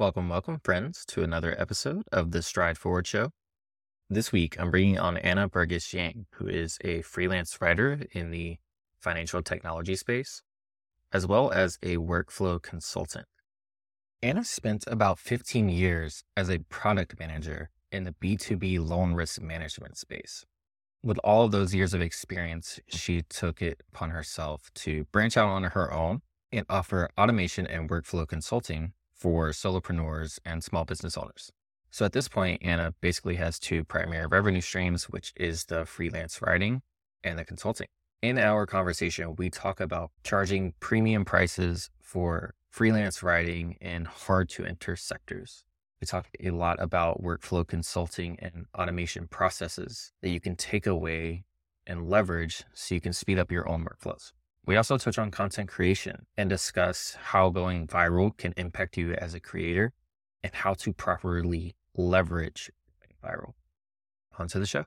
Welcome, welcome, friends, to another episode of the Stride Forward Show. This week, I'm bringing on Anna Burgess Yang, who is a freelance writer in the financial technology space, as well as a workflow consultant. Anna spent about 15 years as a product manager in the B2B loan risk management space. With all of those years of experience, she took it upon herself to branch out on her own and offer automation and workflow consulting for solopreneurs and small business owners. So at this point, Anna basically has two primary revenue streams, which is the freelance writing and the consulting. In our conversation, we talk about charging premium prices for freelance writing in hard to enter sectors. We talk a lot about workflow consulting and automation processes that you can take away and leverage so you can speed up your own workflows. We also touch on content creation and discuss how going viral can impact you as a creator and how to properly leverage viral. On to the show.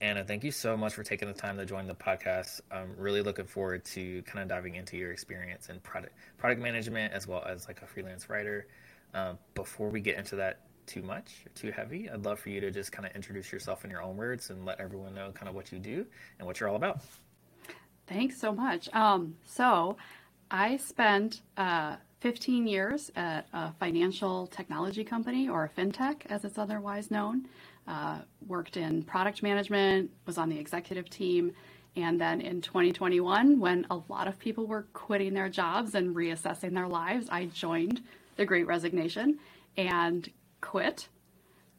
Anna, thank you so much for taking the time to join the podcast. I'm really looking forward to kind of diving into your experience in product product management as well as like a freelance writer. Um, before we get into that too much or too heavy, I'd love for you to just kind of introduce yourself in your own words and let everyone know kind of what you do and what you're all about. Thanks so much. Um, so, I spent uh, 15 years at a financial technology company or a fintech, as it's otherwise known uh, worked in product management, was on the executive team. And then in 2021, when a lot of people were quitting their jobs and reassessing their lives, I joined the Great Resignation and quit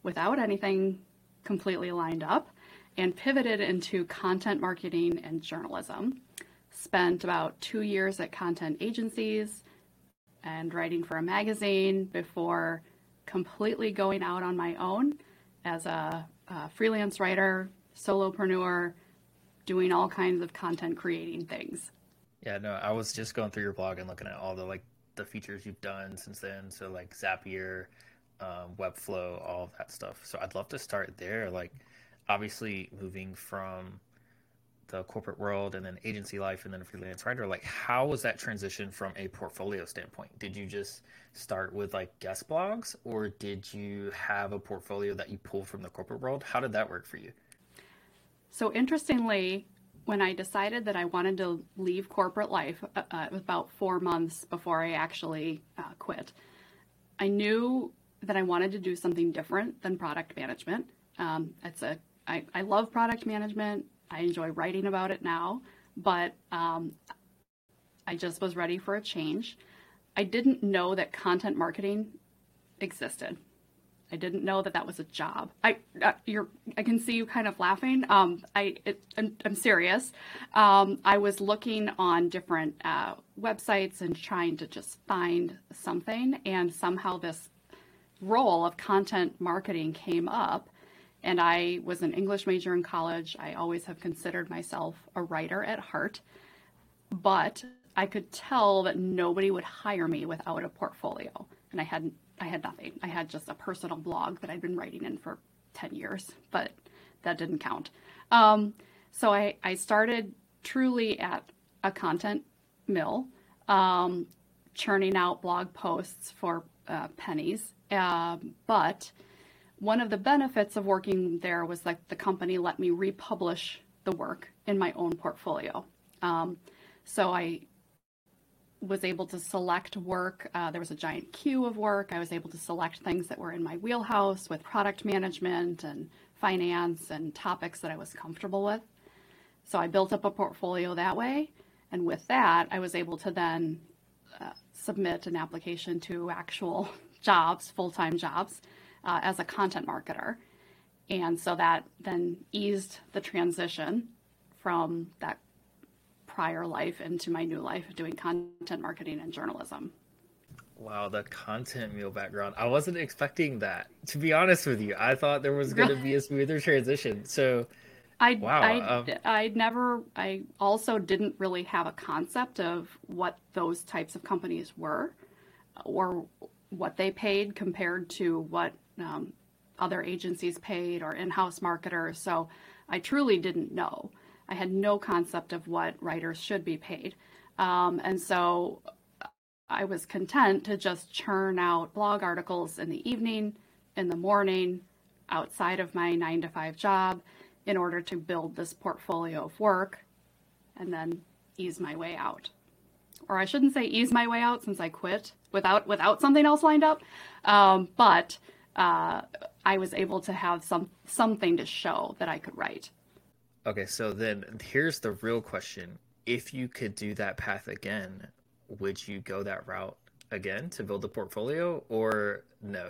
without anything completely lined up and pivoted into content marketing and journalism. Spent about two years at content agencies and writing for a magazine before completely going out on my own as a, a freelance writer, solopreneur, doing all kinds of content creating things. Yeah, no, I was just going through your blog and looking at all the like the features you've done since then. So like Zapier, um, Webflow, all of that stuff. So I'd love to start there. Like, obviously, moving from the corporate world and then agency life and then freelance writer like how was that transition from a portfolio standpoint did you just start with like guest blogs or did you have a portfolio that you pulled from the corporate world how did that work for you so interestingly when i decided that i wanted to leave corporate life uh, uh about four months before i actually uh, quit i knew that i wanted to do something different than product management um, it's a I, I love product management I enjoy writing about it now, but um, I just was ready for a change. I didn't know that content marketing existed. I didn't know that that was a job. I uh, you're I can see you kind of laughing. Um, I it, I'm, I'm, serious. Um, I was looking on different uh, websites and trying to just find something, and somehow this role of content marketing came up, and I was an English major in college. I always have considered myself a writer at heart, but I could tell that nobody would hire me without a portfolio, and I had I had nothing. I had just a personal blog that I'd been writing in for ten years, but that didn't count. Um, so I I started truly at a content mill, um, churning out blog posts for uh, pennies, uh, but one of the benefits of working there was that the company let me republish the work in my own portfolio. Um, so I was able to select work. Uh, there was a giant queue of work. I was able to select things that were in my wheelhouse with product management and finance and topics that I was comfortable with. So I built up a portfolio that way. And with that, I was able to then uh, submit an application to actual jobs, full time jobs uh, as a content marketer. And so that then eased the transition from that prior life into my new life doing content marketing and journalism. Wow, the content mill background. I wasn't expecting that. To be honest with you, I thought there was going to be a smoother transition. So, I wow, I um, I never I also didn't really have a concept of what those types of companies were or what they paid compared to what um, other agencies paid or in-house marketers. So I truly didn't know. I had no concept of what writers should be paid. Um, and so I was content to just churn out blog articles in the evening, in the morning, outside of my nine to five job in order to build this portfolio of work and then ease my way out. Or I shouldn't say ease my way out since I quit without without something else lined up. Um, but uh, I was able to have some something to show that I could write. Okay, so then here's the real question: If you could do that path again, would you go that route again to build a portfolio, or no?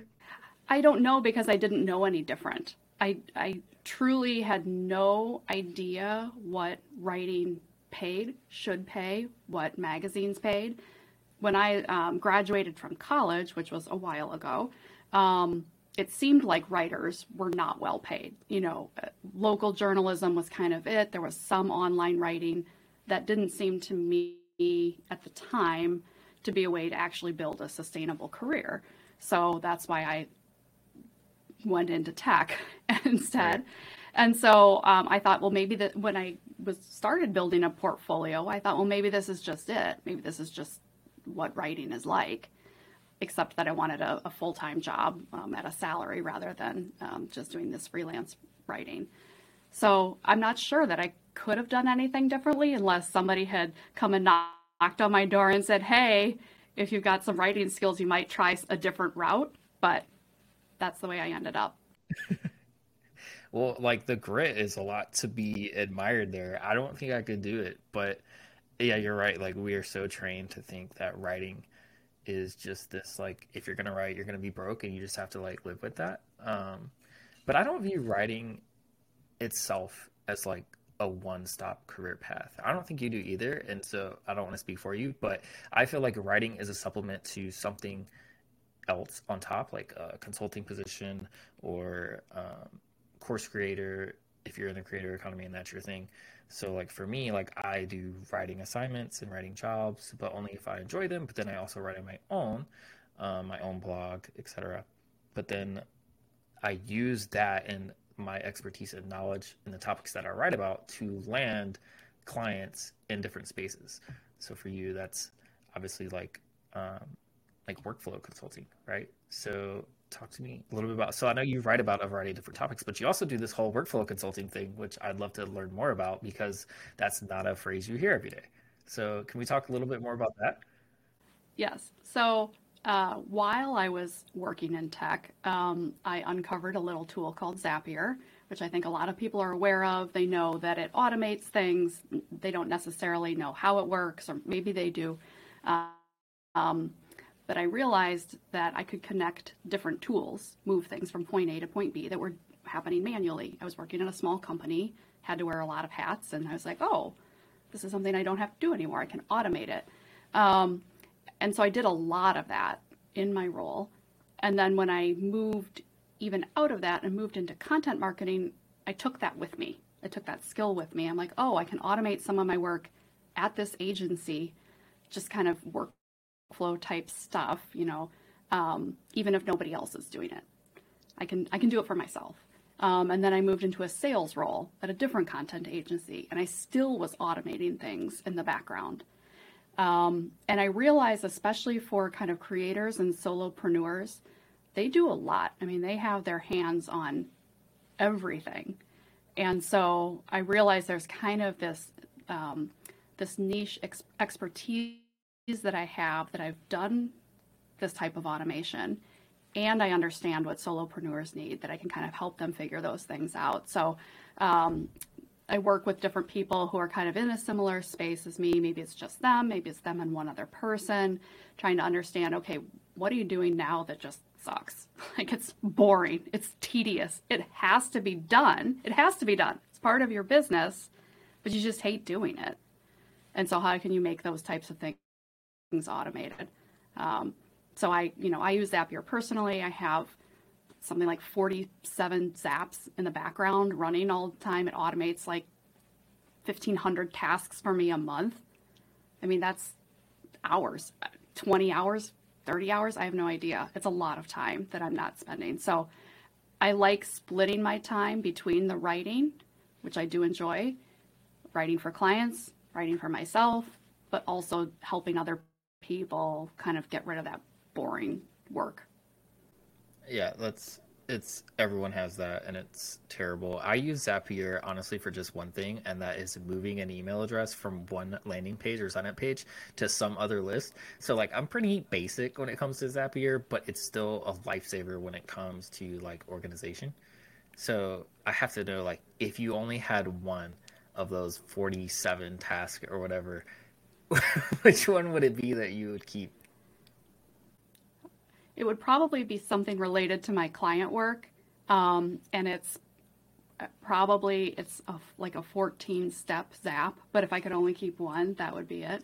I don't know because I didn't know any different. I I truly had no idea what writing paid, should pay, what magazines paid. When I um, graduated from college, which was a while ago, um, it seemed like writers were not well paid. You know, uh, local journalism was kind of it. There was some online writing that didn't seem to me at the time to be a way to actually build a sustainable career. So that's why I went into tech instead. Right. And so um, I thought, well, maybe that when I was started building a portfolio, I thought, well, maybe this is just it. Maybe this is just what writing is like, except that I wanted a, a full time job um, at a salary rather than um, just doing this freelance writing. So I'm not sure that I could have done anything differently unless somebody had come and knocked on my door and said, hey, if you've got some writing skills, you might try a different route. But that's the way I ended up. well, like the grit is a lot to be admired there. I don't think I could do it, but yeah, you're right. Like we are so trained to think that writing is just this like if you're gonna write, you're gonna be broke, and you just have to like live with that. Um, but I don't view writing itself as like a one-stop career path. I don't think you do either, and so I don't want to speak for you, but I feel like writing is a supplement to something else on top, like a consulting position or um, course creator, if you're in the creator economy and that's your thing. So, like for me, like I do writing assignments and writing jobs, but only if I enjoy them. But then I also write on my own, um, my own blog, etc. But then I use that and my expertise and knowledge in the topics that I write about to land clients in different spaces. So for you, that's obviously like um, like workflow consulting, right? So talk to me a little bit about so i know you write about a variety of different topics but you also do this whole workflow consulting thing which i'd love to learn more about because that's not a phrase you hear every day. So can we talk a little bit more about that? Yes. So uh, while i was working in tech um, i uncovered a little tool called zapier which i think a lot of people are aware of. They know that it automates things. They don't necessarily know how it works or maybe they do. Um, but I realized that I could connect different tools, move things from point A to point B that were happening manually. I was working in a small company, had to wear a lot of hats, and I was like, oh, this is something I don't have to do anymore. I can automate it. Um, and so I did a lot of that in my role. And then when I moved even out of that and moved into content marketing, I took that with me. I took that skill with me. I'm like, oh, I can automate some of my work at this agency, just kind of work flow type stuff, you know, um, even if nobody else is doing it. I can I can do it for myself. Um, and then I moved into a sales role at a different content agency, and I still was automating things in the background. Um, and I realized, especially for kind of creators and solopreneurs, they do a lot. I mean, they have their hands on everything, and so I realized there's kind of this um, this niche ex- expertise that I have that I've done this type of automation and I understand what solopreneurs need, that I can kind of help them figure those things out. So um, I work with different people who are kind of in a similar space as me. Maybe it's just them, maybe it's them and one other person, trying to understand okay, what are you doing now that just sucks? like it's boring, it's tedious, it has to be done. It has to be done. It's part of your business, but you just hate doing it. And so, how can you make those types of things? Things automated. Um, so I, you know, I use Zapier personally. I have something like 47 zaps in the background running all the time. It automates like 1,500 tasks for me a month. I mean, that's hours, 20 hours, 30 hours. I have no idea. It's a lot of time that I'm not spending. So I like splitting my time between the writing, which I do enjoy, writing for clients, writing for myself, but also helping other people, kind of get rid of that boring work. Yeah, that's it's everyone has that and it's terrible. I use Zapier honestly for just one thing, and that is moving an email address from one landing page or sign up page to some other list. So like I'm pretty basic when it comes to Zapier, but it's still a lifesaver when it comes to like organization. So I have to know like if you only had one of those 47 tasks or whatever, which one would it be that you would keep? It would probably be something related to my client work, um, and it's uh, probably it's a, like a 14 step zap. But if I could only keep one, that would be it.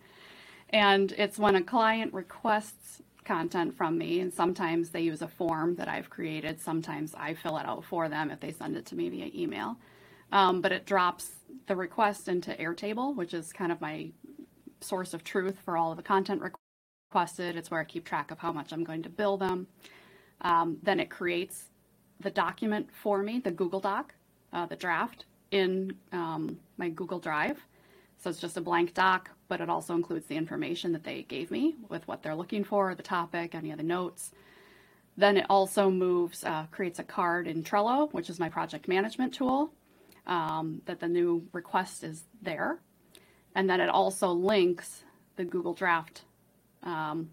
And it's when a client requests content from me, and sometimes they use a form that I've created. Sometimes I fill it out for them if they send it to me via email. Um, but it drops the request into Airtable, which is kind of my source of truth for all of the content requested. It's where I keep track of how much I'm going to bill them. Um, then it creates the document for me, the Google Doc, uh, the draft, in um, my Google Drive. So it's just a blank doc, but it also includes the information that they gave me with what they're looking for, the topic, any of the notes. Then it also moves, uh, creates a card in Trello, which is my project management tool, um, that the new request is there. And then it also links the Google Draft, um,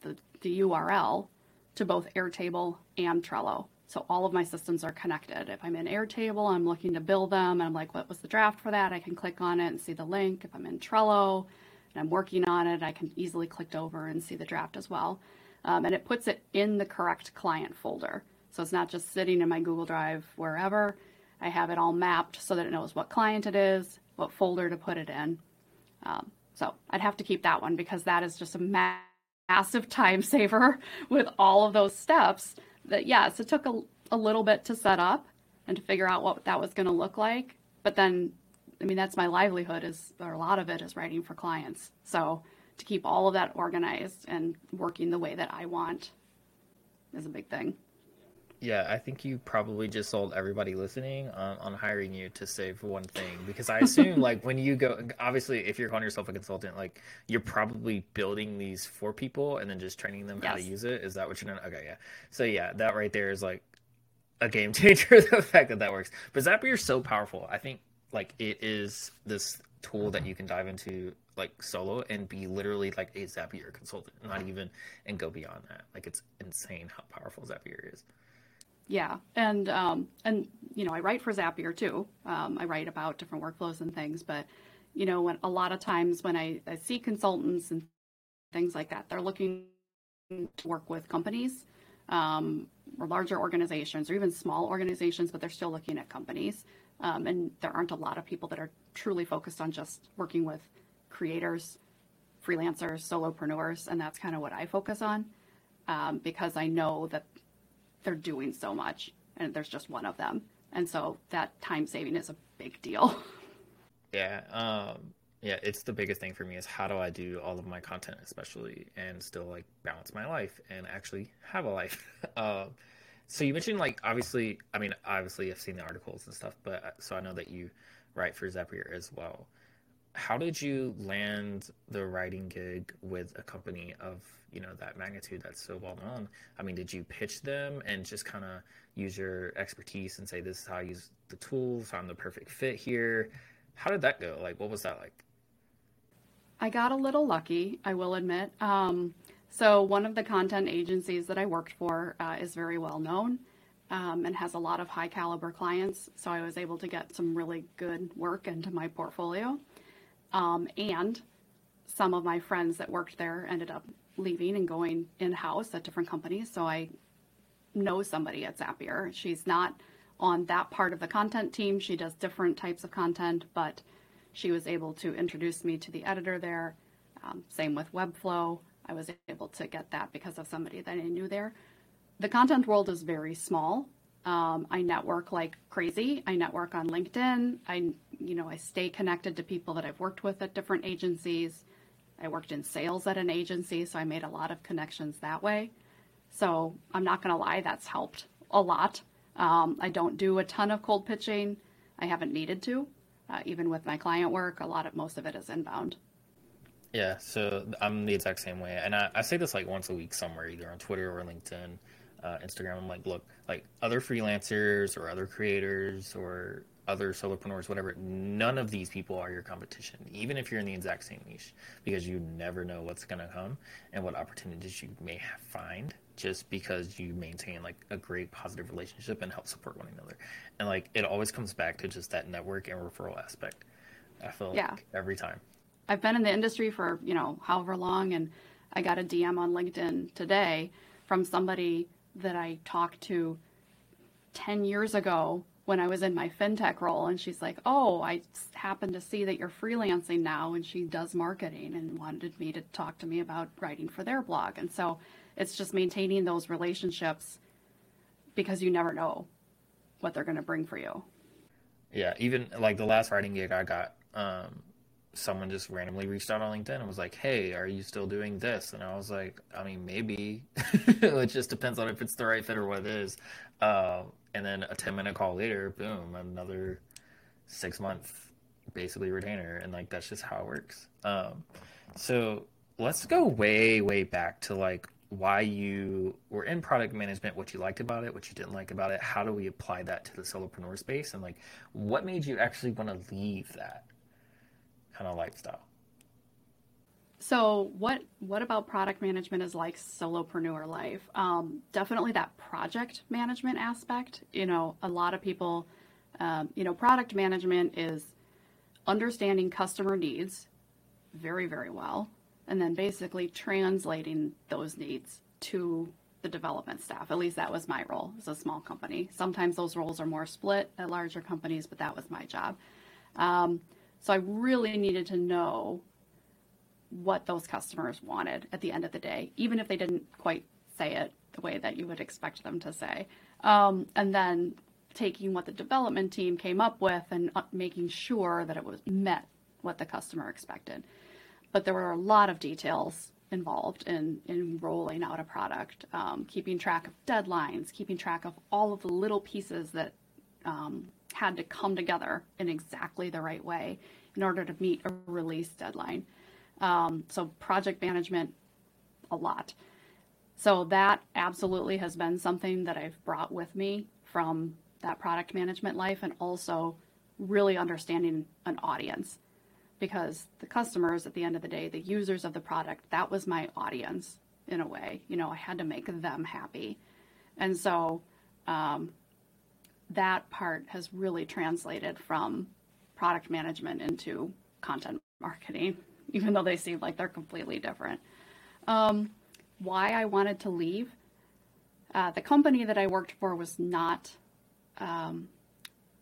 the, the URL to both Airtable and Trello. So all of my systems are connected. If I'm in Airtable, I'm looking to build them, and I'm like, what was the draft for that? I can click on it and see the link. If I'm in Trello and I'm working on it, I can easily click over and see the draft as well. Um, and it puts it in the correct client folder. So it's not just sitting in my Google Drive wherever. I have it all mapped so that it knows what client it is, what folder to put it in. Um, so I'd have to keep that one because that is just a ma- massive time saver with all of those steps. That yes, it took a, a little bit to set up and to figure out what that was going to look like. But then, I mean, that's my livelihood is, or a lot of it is writing for clients. So to keep all of that organized and working the way that I want is a big thing. Yeah, I think you probably just sold everybody listening on, on hiring you to save one thing because I assume like when you go, obviously, if you're calling yourself a consultant, like you're probably building these for people and then just training them yes. how to use it. Is that what you're doing? Okay, yeah. So yeah, that right there is like a game changer. the fact that that works, but Zapier is so powerful. I think like it is this tool that you can dive into like solo and be literally like a Zapier consultant, not uh-huh. even and go beyond that. Like it's insane how powerful Zapier is. Yeah, and um, and you know I write for Zapier too. Um, I write about different workflows and things, but you know when a lot of times when I, I see consultants and things like that, they're looking to work with companies um, or larger organizations or even small organizations, but they're still looking at companies. Um, and there aren't a lot of people that are truly focused on just working with creators, freelancers, solopreneurs, and that's kind of what I focus on um, because I know that they're doing so much and there's just one of them. And so that time saving is a big deal. Yeah. Um, yeah, it's the biggest thing for me is how do I do all of my content, especially, and still like balance my life and actually have a life. um, so you mentioned like obviously, I mean, obviously I've seen the articles and stuff, but uh, so I know that you write for Zapier as well. How did you land the writing gig with a company of you know that magnitude that's so well known i mean did you pitch them and just kind of use your expertise and say this is how i use the tools i'm the perfect fit here how did that go? Like what was that like? I got a little lucky i will admit. Um, so one of the content agencies that i worked for uh, is very well known um, and has a lot of high caliber clients so i was able to get some really good work into my portfolio. Um, and some of my friends that worked there ended up leaving and going in house at different companies. So I know somebody at Zapier. She's not on that part of the content team. She does different types of content, but she was able to introduce me to the editor there. Um, same with Webflow. I was able to get that because of somebody that I knew there. The content world is very small. Um, I network like crazy. I network on LinkedIn. I, you know, I stay connected to people that I've worked with at different agencies. I worked in sales at an agency, so I made a lot of connections that way. So I'm not going to lie, that's helped a lot. Um, I don't do a ton of cold pitching. I haven't needed to, uh, even with my client work. A lot of most of it is inbound. Yeah, so I'm the exact same way, and I, I say this like once a week somewhere, either on Twitter or LinkedIn, uh, Instagram. I'm like, look, like other freelancers or other creators or other solopreneurs, whatever. None of these people are your competition, even if you're in the exact same niche, because you never know what's gonna come and what opportunities you may find just because you maintain like a great positive relationship and help support one another. And like it always comes back to just that network and referral aspect. I feel yeah. like every time. I've been in the industry for, you know, however long and I got a DM on LinkedIn today from somebody that I talked to 10 years ago when I was in my fintech role. And she's like, Oh, I happened to see that you're freelancing now. And she does marketing and wanted me to talk to me about writing for their blog. And so it's just maintaining those relationships because you never know what they're going to bring for you. Yeah. Even like the last writing gig I got, um, someone just randomly reached out on LinkedIn and was like, "Hey, are you still doing this?" And I was like, "I mean, maybe. it just depends on if it's the right fit or what it is." Uh, and then a ten minute call later, boom, another six month basically retainer, and like that's just how it works. Um, so let's go way way back to like why you were in product management, what you liked about it, what you didn't like about it. How do we apply that to the solopreneur space, and like what made you actually want to leave that? Kind of lifestyle. So what what about product management is like solopreneur life? Um, definitely that project management aspect. You know, a lot of people, um, you know, product management is understanding customer needs very very well, and then basically translating those needs to the development staff. At least that was my role as a small company. Sometimes those roles are more split at larger companies, but that was my job. Um, so I really needed to know what those customers wanted at the end of the day, even if they didn't quite say it the way that you would expect them to say. Um, and then taking what the development team came up with and uh, making sure that it was met what the customer expected. But there were a lot of details involved in, in rolling out a product, um, keeping track of deadlines, keeping track of all of the little pieces that um, had to come together in exactly the right way in order to meet a release deadline. Um, so project management, a lot. So that absolutely has been something that I've brought with me from that product management life and also really understanding an audience because the customers at the end of the day the users of the product that was my audience in a way you know i had to make them happy and so um, that part has really translated from product management into content marketing, even though they seem like they're completely different. Um, why I wanted to leave uh, the company that I worked for was not um,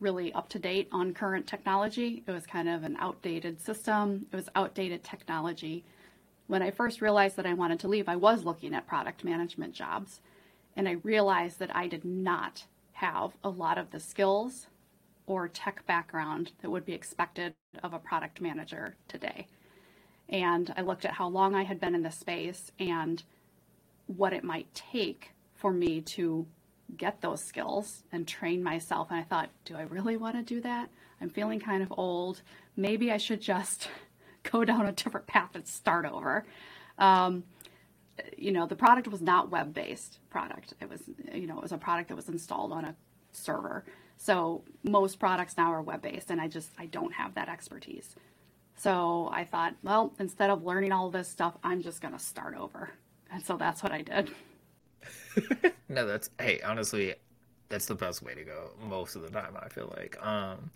really up to date on current technology. It was kind of an outdated system, it was outdated technology. When I first realized that I wanted to leave, I was looking at product management jobs, and I realized that I did not have a lot of the skills or tech background that would be expected of a product manager today. And I looked at how long I had been in the space and what it might take for me to get those skills and train myself. And I thought, do I really want to do that? I'm feeling kind of old. Maybe I should just go down a different path and start over. Um, you know, the product was not web-based product. It was, you know, it was a product that was installed on a server. So most products now are web-based, and I just I don't have that expertise. So I thought, well, instead of learning all this stuff, I'm just gonna start over, and so that's what I did. no, that's hey, honestly, that's the best way to go most of the time. I feel like, um,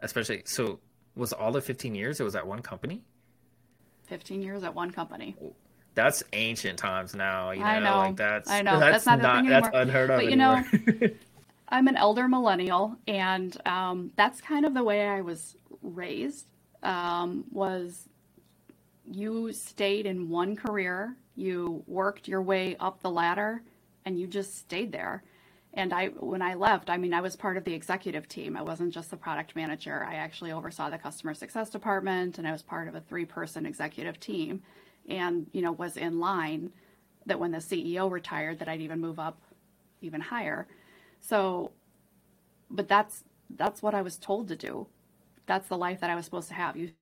especially so. Was all the 15 years? It was at one company. 15 years at one company that's ancient times now. You know, I know. like that's I know that's, that's not, not that's unheard of. But anymore. you know, I'm an elder millennial, and um, that's kind of the way I was raised. Um, was you stayed in one career, you worked your way up the ladder, and you just stayed there. And I, when I left, I mean, I was part of the executive team. I wasn't just the product manager. I actually oversaw the customer success department, and I was part of a three-person executive team and you know was in line that when the CEO retired that I'd even move up even higher. So but that's that's what I was told to do. That's the life that I was supposed to have. You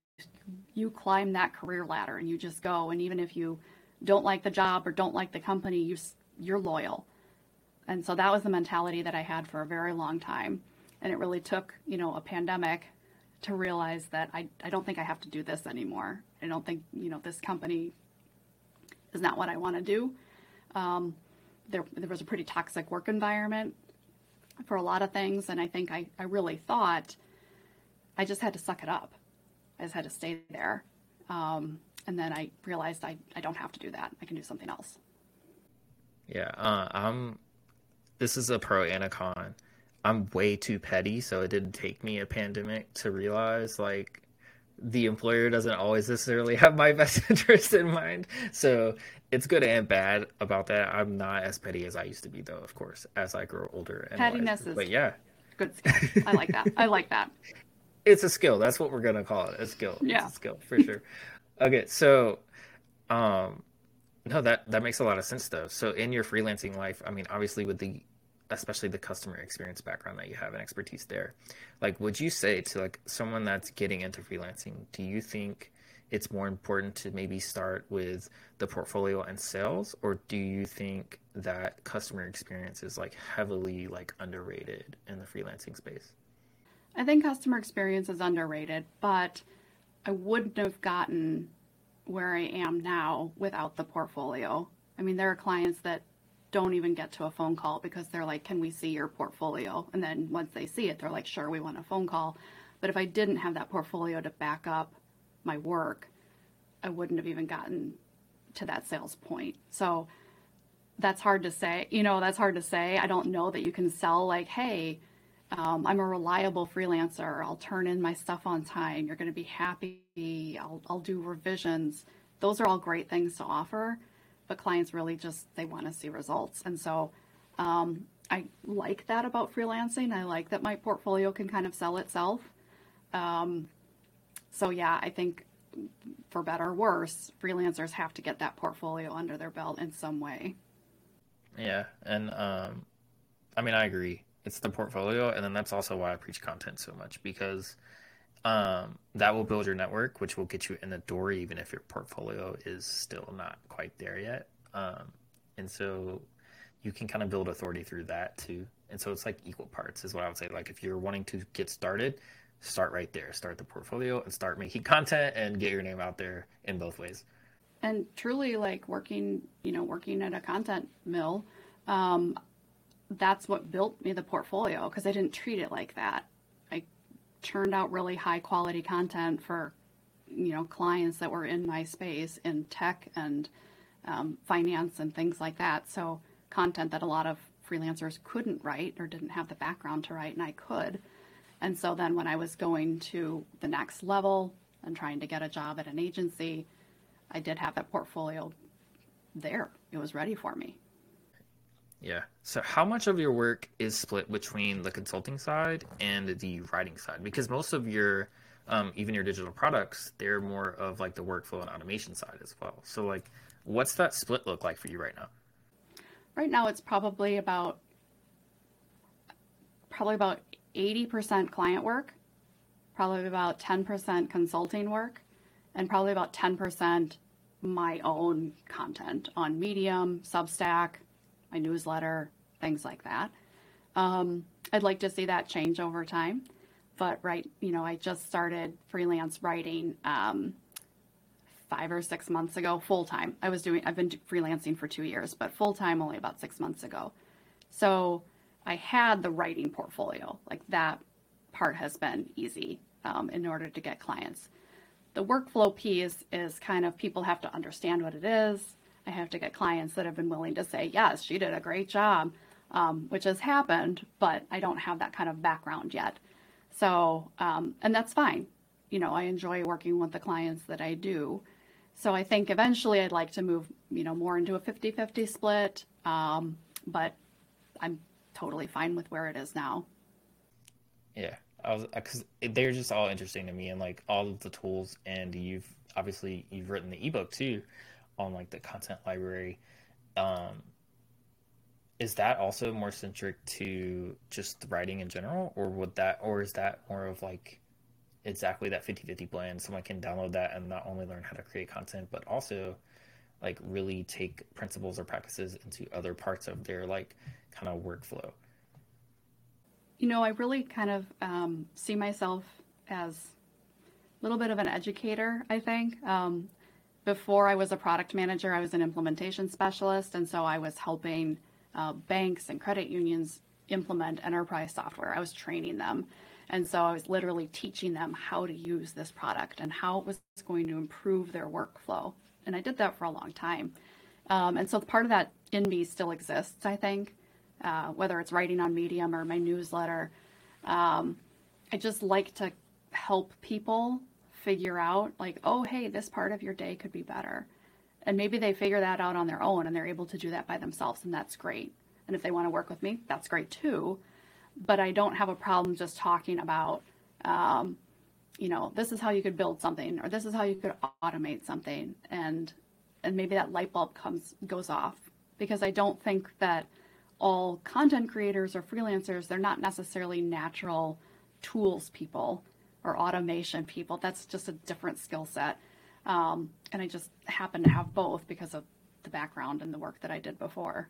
you climb that career ladder and you just go. And even if you don't like the job or don't like the company, you you're loyal. And so that was the mentality that I had for a very long time. And it really took, you know, a pandemic to realize that I, I don't think I have to do this anymore. I don't think, you know, this company is not what I want to do. Um, there, there was a pretty toxic work environment for a lot of things. And I think I, I really thought I just had to suck it up. I just had to stay there. Um, and then I realized I, I don't have to do that. I can do something else. Yeah, uh, I'm. This is a pro and a con. I'm way too petty, so it didn't take me a pandemic to realize like the employer doesn't always necessarily have my best interest in mind. So it's good and bad about that. I'm not as petty as I used to be, though. Of course, as I grow older. And Pettiness wiser. is, but yeah, good skill. I like that. I like that. It's a skill. That's what we're gonna call it. A skill. Yeah, it's a skill for sure. okay, so, um, no, that that makes a lot of sense though. So in your freelancing life, I mean, obviously with the especially the customer experience background that you have and expertise there like would you say to like someone that's getting into freelancing do you think it's more important to maybe start with the portfolio and sales or do you think that customer experience is like heavily like underrated in the freelancing space? I think customer experience is underrated but i wouldn't have gotten where i am now without the portfolio. I mean there are clients that don't even get to a phone call because they're like, Can we see your portfolio? And then once they see it, they're like, Sure, we want a phone call. But if I didn't have that portfolio to back up my work, I wouldn't have even gotten to that sales point. So that's hard to say. You know, that's hard to say. I don't know that you can sell, like, Hey, um, I'm a reliable freelancer. I'll turn in my stuff on time. You're going to be happy. I'll, I'll do revisions. Those are all great things to offer but clients really just they want to see results. And so um, i like that about freelancing. I like that my portfolio can kind of sell itself. Um, so yeah i think for better or worse freelancers have to get that portfolio under their belt in some way. Yeah and um, i mean i agree. It's the portfolio and then that's also why i preach content so much because um, that will build your network, which will get you in the door, even if your portfolio is still not quite there yet. Um, and so you can kind of build authority through that too. And so it's like equal parts, is what I would say. Like if you're wanting to get started, start right there. Start the portfolio and start making content and get your name out there in both ways. And truly, like working, you know, working at a content mill, um, that's what built me the portfolio because I didn't treat it like that churned out really high quality content for you know clients that were in my space in tech and um, finance and things like that. So content that a lot of freelancers couldn't write or didn't have the background to write and i could. And so then when i was going to the next level and trying to get a job at an agency i did have that portfolio there. It was ready for me yeah. So, how much of your work is split between the consulting side and the writing side? Because most of your, um, even your digital products, they're more of like the workflow and automation side as well. So, like, what's that split look like for you right now? Right now, it's probably about probably about 80% client work, probably about 10% consulting work, and probably about 10% my own content on Medium, Substack, my newsletter, things like that. Um, I'd like to see that change over time. But right, you know, I just started freelance writing um, five or six months ago, full time. I was doing, I've been freelancing for two years, but full time only about six months ago. So I had the writing portfolio. Like that part has been easy um, in order to get clients. The workflow piece is kind of people have to understand what it is. I have to get clients that have been willing to say, yes, she did a great job, um, which has happened, but I don't have that kind of background yet. So, um, and that's fine. You know, I enjoy working with the clients that I do. So I think eventually I'd like to move, you know, more into a 50 50 split. Um, but I'm totally fine with where it is now. Yeah. I was, because they're just all interesting to me and like all of the tools. And you've obviously, you've written the ebook too on like the content library um is that also more centric to just writing in general or would that or is that more of like exactly that 50-50 blend. Someone can download that and not only learn how to create content, but also like really take principles or practices into other parts of their like kind of workflow. You know, I really kind of um, see myself as a little bit of an educator, I think. Um, before I was a product manager, I was an implementation specialist, and so I was helping uh, banks and credit unions implement enterprise software. I was training them. And so I was literally teaching them how to use this product and how it was going to improve their workflow. And I did that for a long time. Um, and so part of that in me still exists, I think, uh, whether it's writing on Medium or my newsletter. Um, I just like to help people figure out, like, oh, hey, this part of your day could be better. And maybe they figure that out on their own and they're able to do that by themselves, and that's great. And if they want to work with me, that's great too. But I don't have a problem just talking about, um, you know, this is how you could build something, or this is how you could automate something, and and maybe that light bulb comes goes off because I don't think that all content creators or freelancers they're not necessarily natural tools people or automation people. That's just a different skill set. Um, and I just happen to have both because of the background and the work that I did before.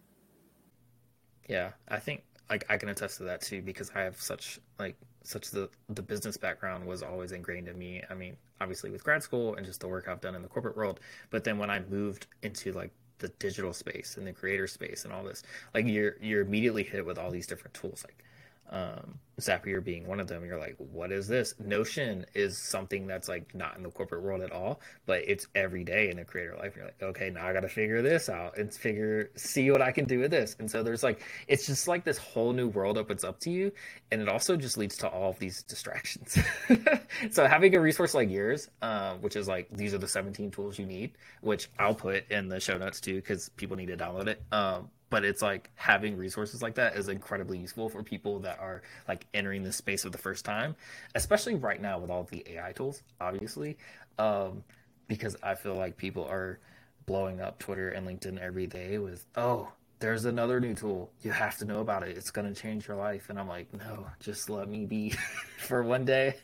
Yeah, I think like I can attest to that too because I have such like such the the business background was always ingrained in me. I mean, obviously with grad school and just the work I've done in the corporate world, but then when I moved into like the digital space and the creator space and all this, like you're you're immediately hit with all these different tools like um, Zapier being one of them. You're like, what is this? Notion is something that's like not in the corporate world at all, but it's every day in the creator life. You're like, okay, now I got to figure this out and figure, see what I can do with this. And so there's like, it's just like this whole new world opens up to you. And it also just leads to all of these distractions. so having a resource like yours, uh, which is like, these are the 17 tools you need, which I'll put in the show notes too, because people need to download it. Um, but it's like having resources like that is incredibly useful for people that are like entering this space for the first time especially right now with all the ai tools obviously um, because i feel like people are blowing up twitter and linkedin every day with oh there's another new tool. You have to know about it. It's going to change your life. And i'm like no just let me be for one day.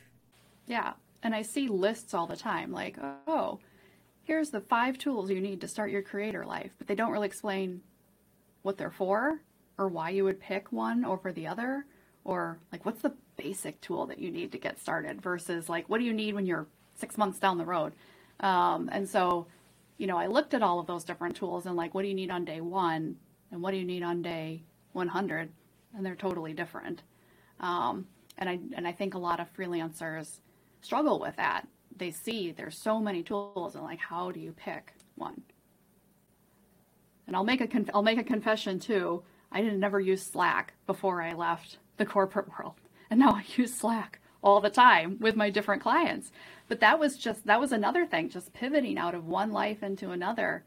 Yeah and i see lists all the time like oh here's the five tools you need to start your creator life but they don't really explain what they're for or why you would pick one over the other? Or like what's the basic tool that you need to get started versus like what do you need when you're six months down the road? Um, and so you know i looked at all of those different tools and like what do you need on day one and what do you need on day 100 and they're totally different. Um, and i and i think a lot of freelancers struggle with that. They see there's so many tools and like how do you pick one and I'll make a conf- I'll make a confession too. I didn't never use Slack before I left the corporate world, and now I use Slack all the time with my different clients. But that was just that was another thing, just pivoting out of one life into another,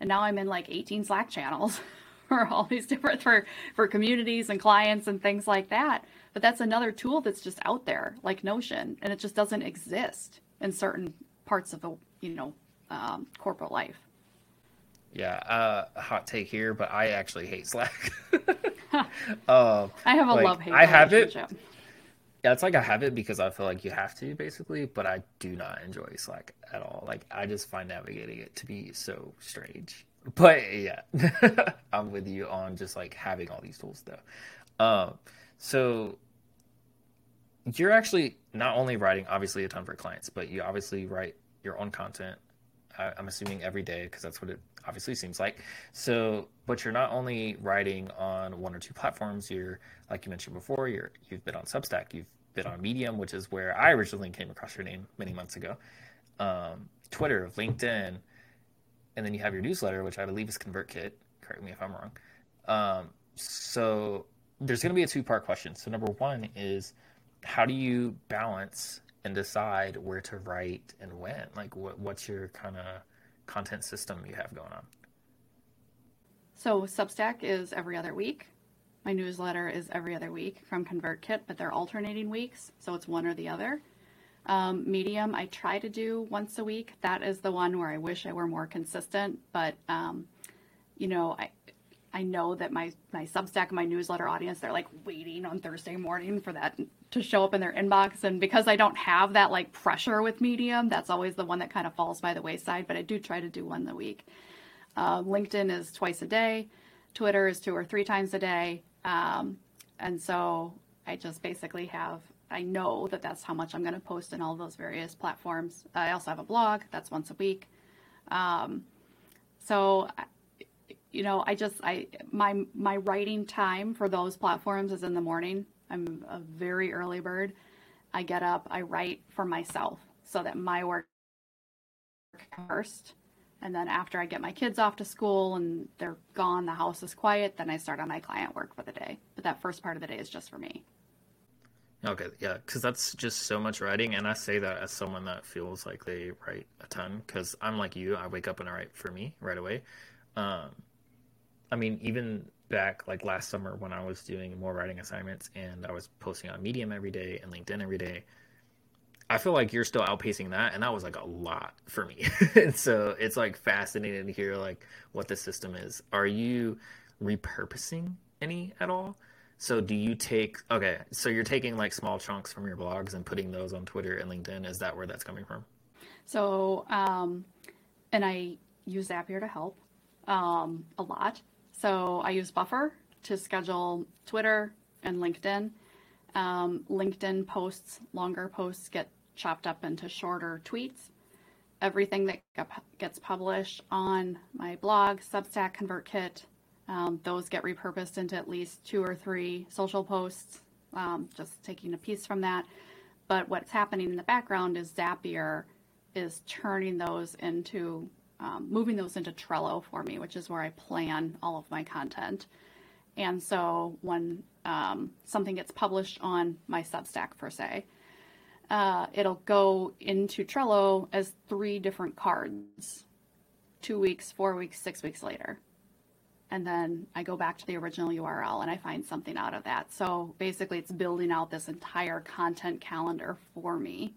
and now I'm in like 18 Slack channels for all these different for for communities and clients and things like that. But that's another tool that's just out there, like Notion, and it just doesn't exist in certain parts of the you know um, corporate life. Yeah, uh, hot take here, but I actually hate Slack. uh, I have a like, love hate. I have it. Yeah, it's like I have it because I feel like you have to, basically, but I do not enjoy Slack at all. Like, I just find navigating it to be so strange. But yeah, I'm with you on just like having all these tools though. Um, so you're actually not only writing obviously a ton for clients, but you obviously write your own content. I'm assuming every day because that's what it obviously seems like. So, but you're not only writing on one or two platforms. You're, like you mentioned before, you're you've been on Substack, you've been on Medium, which is where I originally came across your name many months ago. Um, Twitter, LinkedIn, and then you have your newsletter, which I believe is ConvertKit. Correct me if I'm wrong. Um, so there's going to be a two part question. So number one is, how do you balance and decide where to write and when? Like, what what's your kind of content system you have going on? So Substack is every other week. My newsletter is every other week from ConvertKit, but they're alternating weeks, so it's one or the other. Um, Medium, I try to do once a week. That is the one where I wish I were more consistent, but um, you know, I I know that my my Substack, my newsletter audience, they're like waiting on Thursday morning for that to show up in their inbox. And because I don't have that like pressure with Medium, that's always the one that kind of falls by the wayside. But I do try to do one a week. Uh, LinkedIn is twice a day. Twitter is two or three times a day. Um, and so I just basically have I know that that's how much I'm going to post in all those various platforms. I also have a blog that's once a week. Um, so you know, I just I my my writing time for those platforms is in the morning. I'm a very early bird. I get up, I write for myself so that my work first. And then after I get my kids off to school and they're gone, the house is quiet, then I start on my client work for the day. But that first part of the day is just for me. Okay, yeah, because that's just so much writing, and I say that as someone that feels like they write a ton. Because I'm like you, I wake up and I write for me right away. Um, I mean, even back like last summer when I was doing more writing assignments and I was posting on Medium every day and LinkedIn every day, I feel like you're still outpacing that, and that was like a lot for me. and so it's like fascinating to hear like what the system is. Are you repurposing any at all? So do you take okay? So you're taking like small chunks from your blogs and putting those on Twitter and LinkedIn. Is that where that's coming from? So, um, and I use Zapier to help um, a lot. So I use Buffer to schedule Twitter and LinkedIn. Um, LinkedIn posts, longer posts get chopped up into shorter tweets. Everything that gets published on my blog, Substack, ConvertKit, um, those get repurposed into at least two or three social posts, um, just taking a piece from that. But what's happening in the background is Zapier is turning those into um, moving those into Trello for me, which is where I plan all of my content. And so when um, something gets published on my Substack, per se, uh, it'll go into Trello as three different cards two weeks, four weeks, six weeks later. And then I go back to the original URL and I find something out of that. So basically, it's building out this entire content calendar for me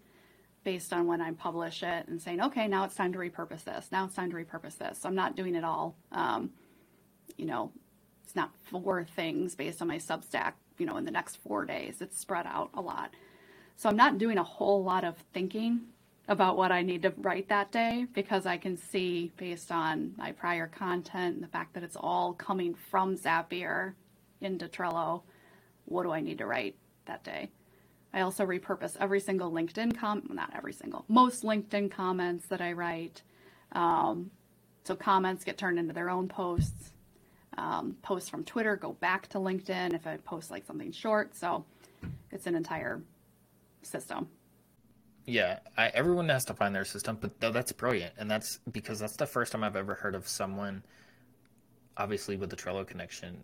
based on when I publish it and saying, okay, now it's time to repurpose this. Now it's time to repurpose this. So I'm not doing it all. Um, you know, it's not four things based on my Substack, you know, in the next four days. It's spread out a lot. So I'm not doing a whole lot of thinking about what I need to write that day because I can see based on my prior content and the fact that it's all coming from Zapier into Trello, what do I need to write that day? I also repurpose every single LinkedIn comment, not every single, most LinkedIn comments that I write. Um, so comments get turned into their own posts. Um, posts from Twitter go back to LinkedIn if I post like something short. So it's an entire system. Yeah, I, everyone has to find their system, but though that's brilliant, and that's because that's the first time I've ever heard of someone, obviously with the Trello connection,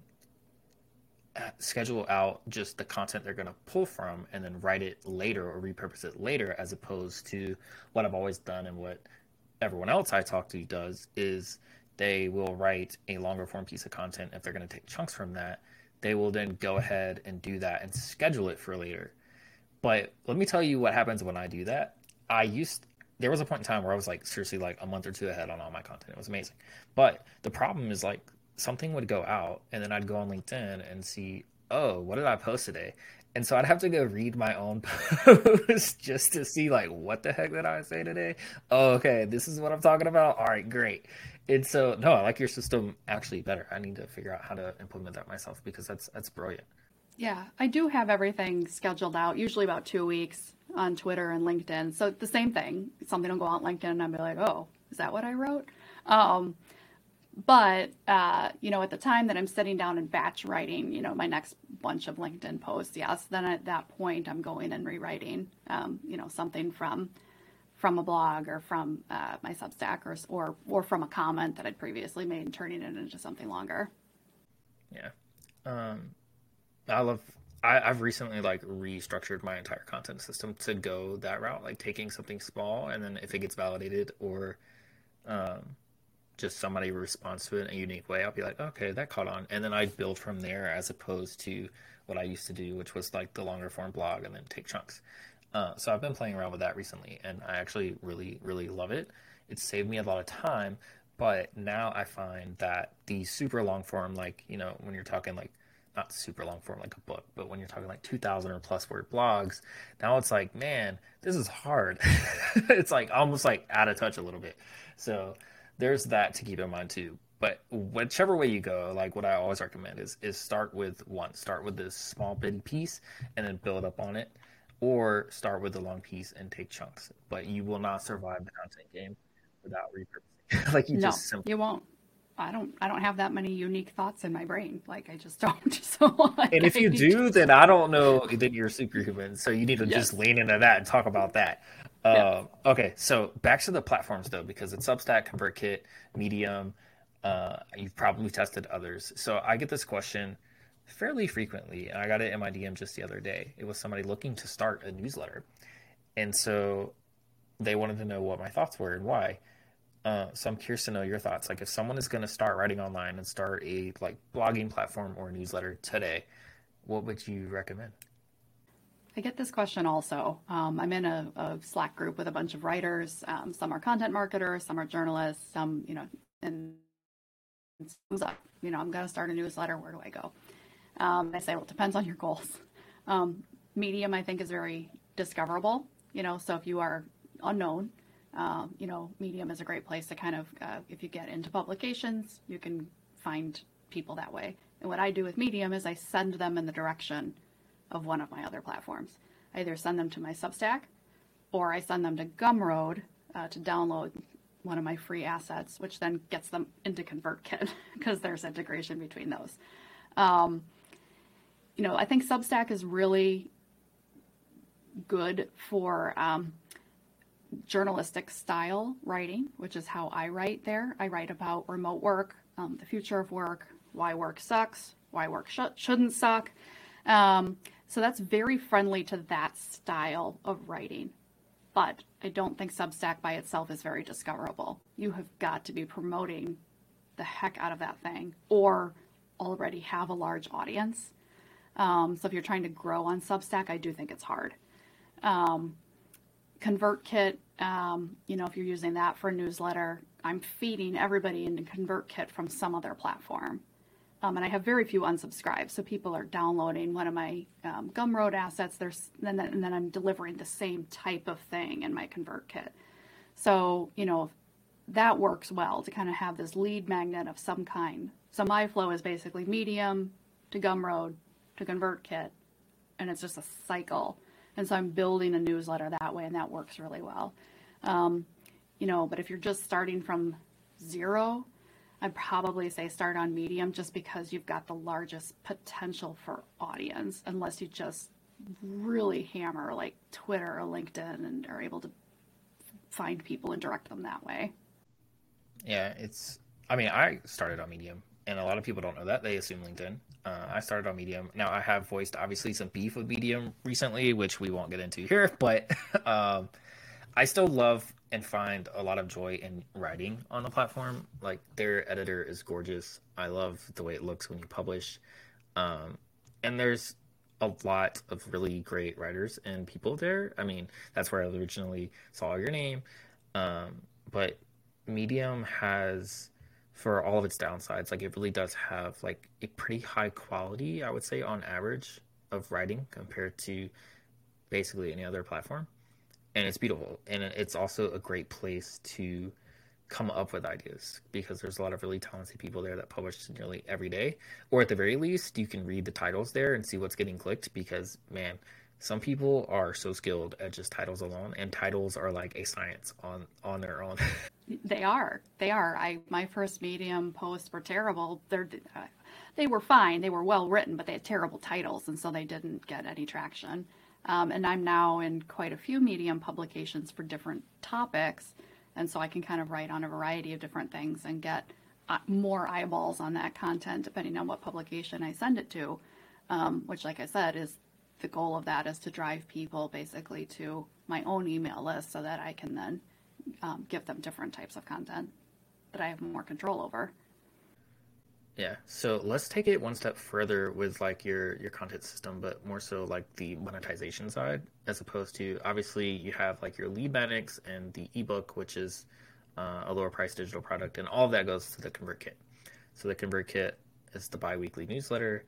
Uh, schedule out just the content they're going to pull from and then write it later or repurpose it later as opposed to what I've always done and what everyone else I talk to does is they will write a longer form piece of content. If they're going to take chunks from that they will then go ahead and do that and schedule it for later. But let me tell you what happens when I do that. I used there was a point in time where I was like seriously like a month or two ahead on all my content. It was amazing. But the problem is like something would go out and then I'd go on LinkedIn and see, oh, what did I post today? And so I'd have to go read my own post just to see like what the heck did I say today? Oh, okay, this is what I'm talking about. All right, great. And so no, I like your system actually better. I need to figure out how to implement that myself because that's that's brilliant. Yeah, I do have everything scheduled out, usually about two weeks on Twitter and LinkedIn. So the same thing. Something will go out on LinkedIn and I'll be like, oh, is that what I wrote? Um, but uh, you know at the time that i'm sitting down and batch writing you know my next bunch of linkedin posts yes then at that point i'm going and rewriting um, you know something from from a blog or from uh, my substack or, or or from a comment that i'd previously made and turning it into something longer. Yeah. Um, i love I, i've recently like restructured my entire content system to go that route like taking something small and then if it gets validated or um, just somebody responds to it in a unique way, I'll be like, okay, that caught on. And then I build from there as opposed to what I used to do, which was like the longer form blog and then take chunks. Uh, so I've been playing around with that recently and I actually really, really love it. It saved me a lot of time, But now I find that the super long form, like, you know, when you're talking like not super long form like a book, but when you're talking like 2000 or plus word blogs, now it's like, man, this is hard. it's like almost like out of touch a little bit. So there's that to keep in mind too. But whichever way you go, like what I always recommend is is start with one, start with this small bitty piece and then build up on it, or start with the long piece and take chunks. But you will not survive the content game without repurposing. like you no, just simply you won't. I don't I don't have that many unique thoughts in my brain. Like I just don't. So like, And if you do, then I don't know that you're superhuman. So you need to yes. just lean into that and talk about that. Uh, Okay, so back to the platforms though, because it's Substack, ConvertKit, Medium. Uh, you've probably tested others. So I get this question fairly frequently, and I got it in my DM just the other day. It was somebody looking to start a newsletter, and so they wanted to know what my thoughts were and why. Uh, so I'm curious to know your thoughts. Like, if someone is going to start writing online and start a like blogging platform or newsletter today, what would you recommend? I get this question also. Um, I'm in a, a, Slack group with a bunch of writers. Um, some are content marketers, some are journalists, some, you know, and who's up? You know, I'm going to start a newsletter. Where do I go? Um, I say, well, it depends on your goals. Um, Medium, I think, is very discoverable. You know, so if you are unknown, um, you know, Medium is a great place to kind of, uh, if you get into publications, you can find people that way. And what I do with Medium is I send them in the direction of one of my other platforms. I either send them to my Substack or I send them to Gumroad uh, to download one of my free assets, which then gets them into ConvertKit because there's integration between those. Um, you know, I think Substack is really good for um, journalistic style writing, which is how I write there. I write about remote work, um, the future of work, why work sucks, why work sh- shouldn't suck. Um, so that's very friendly to that style of writing. But I don't think Substack by itself is very discoverable. You have got to be promoting the heck out of that thing or already have a large audience. Um, so if you're trying to grow on Substack, I do think it's hard. Um, ConvertKit, um, you know, if you're using that for a newsletter, I'm feeding everybody into ConvertKit from some other platform. Um, and I have very few unsubscribes, so people are downloading one of my um, Gumroad assets. There's and then, and then I'm delivering the same type of thing in my ConvertKit. So you know that works well to kind of have this lead magnet of some kind. So my flow is basically Medium to Gumroad to ConvertKit, and it's just a cycle. And so I'm building a newsletter that way, and that works really well. Um, you know, but if you're just starting from zero, I'd probably say start on Medium just because you've got the largest potential for audience, unless you just really hammer like Twitter or LinkedIn and are able to find people and direct them that way. Yeah, it's. I mean, I started on Medium, and a lot of people don't know that. They assume LinkedIn. Uh, I started on Medium. Now I have voiced obviously some beef with Medium recently, which we won't get into here, but um, I still love and find a lot of joy in writing on the platform. Like their editor is gorgeous. I love the way it looks when you publish. Um, and there's a lot of really great writers and people there. I mean, that's where I originally saw your name. Um, but Medium has for all of its downsides. Like it really does have like a pretty high quality, I would say, on average, of writing compared to basically any other platform. And it's beautiful, and it's also a great place to come up with ideas because there's a lot of really talented people there that publish nearly every day. Or at the very least, you can read the titles there and see what's getting clicked because man, some people are so skilled at just titles alone and titles are like a science on on their own. They are. They are. I my first medium posts were terrible. They're uh, they were fine. They were well written but they had terrible titles and so they didn't get any traction um, and i'm now in quite a few medium publications for different topics and so i can kind of write on a variety of different things and get uh, more eyeballs on that content depending on what publication i send it to um, which like i said is the goal of that is to drive people basically to my own email list so that I can then um, give them different types of content that I have more control over. Yeah. So let's take it one step further with like your your content system, but more so like the monetization side, as opposed to obviously you have like your lead magnets and the ebook, which is uh, a lower price digital product, and all of that goes to the ConvertKit. So the ConvertKit is the biweekly newsletter.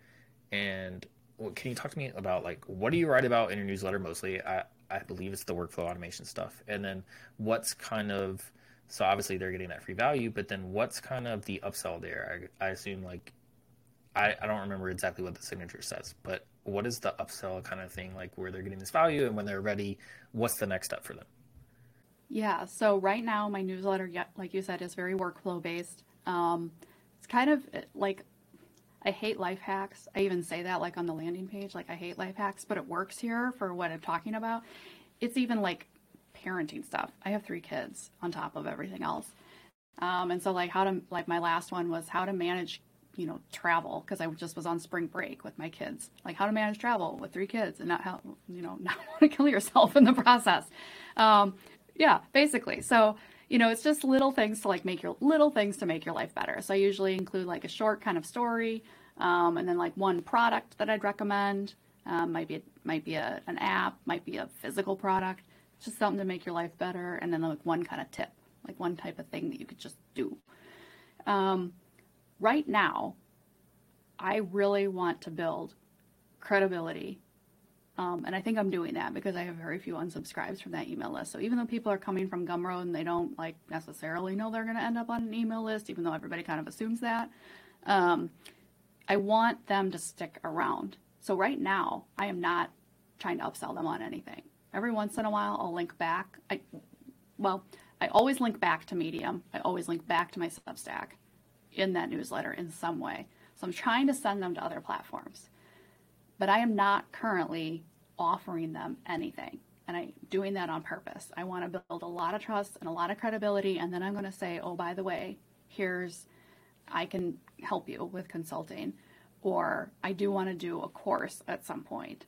And well, can you talk to me about like what do you write about in your newsletter mostly? I, I believe it's the workflow automation stuff. And then what's kind of so obviously they're getting that free value, but then what's kind of the upsell there? I, I assume like I, I don't remember exactly what the signature says, but what is the upsell kind of thing like where they're getting this value and when they're ready, what's the next step for them? Yeah, so right now my newsletter, like you said, is very workflow based. Um, it's kind of eh, like I hate life hacks. I even say that like on the landing page, like I hate life hacks, but it works here for what I'm talking about. It's even like parenting stuff. I have three kids on top of everything else. Um, and so like how to like my last one was how to manage you know travel because I just was on spring break with my kids. Like how to manage travel with three kids and not how you know not want to kill yourself in the process. Um, yeah basically. So you know it's just little things to like make your little things to make your life better. So I usually include like a short kind of story um, and then like one product that I'd recommend. Um, might be might be a, an app might be a physical product just something to make your life better, and then like one kind of tip, like one type of thing that you could just do. Um, right now, I really want to build credibility. Um, and I think I'm doing that because I have very few unsubscribes from that email list. So even though people are coming from Gumroad and they don't like necessarily know they're going to end up on an email list, even though everybody kind of assumes that, um, I want them to stick around. So right now, I am not trying to upsell them on anything. Every once in a while, I'll link back. I, well, I always link back to Medium. I always link back to my Substack in that newsletter in some way. So I'm trying to send them to other platforms. But I am not currently offering them anything. And I'm doing that on purpose. I want to build a lot of trust and a lot of credibility. And then I'm going to say, oh, by the way, here's, I can help you with consulting. Or I do want to do a course at some point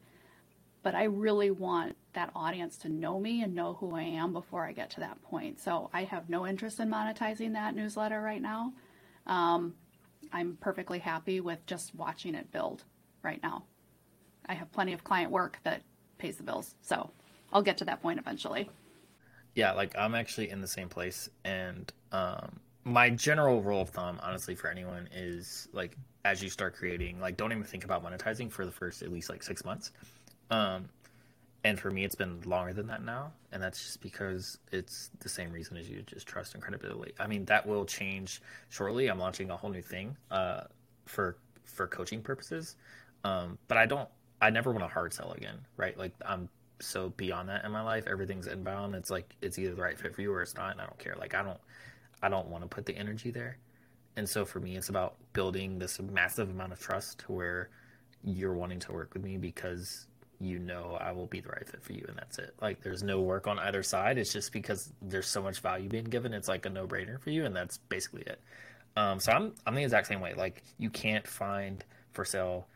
but I really want that audience to know me and know who I am before I get to that point. So I have no interest in monetizing that newsletter right now. Um, I'm perfectly happy with just watching it build right now. I have plenty of client work that pays the bills. So I'll get to that point eventually. Yeah, like I'm actually in the same place. And um, my general rule of thumb, honestly, for anyone is like, as you start creating, like, don't even think about monetizing for the first at least like six months um, and for me, it's been longer than that now, and that's just because it's the same reason as you, just trust and credibility. I mean, that will change shortly. I'm launching a whole new thing uh, for for coaching purposes, um, but I don't. I never want to hard sell again, right? Like I'm so beyond that in my life. Everything's inbound. It's like it's either the right fit for you or it's not, and I don't care. Like I don't, I don't want to put the energy there. And so for me, it's about building this massive amount of trust where you're wanting to work with me because you know I will be the right fit for you, and that's it. Like there's no work on either side. It's just because there's so much value being given. It's like a no brainer for you, and that's basically it. Um, so I'm I'm the exact same way. Like you can't find for sale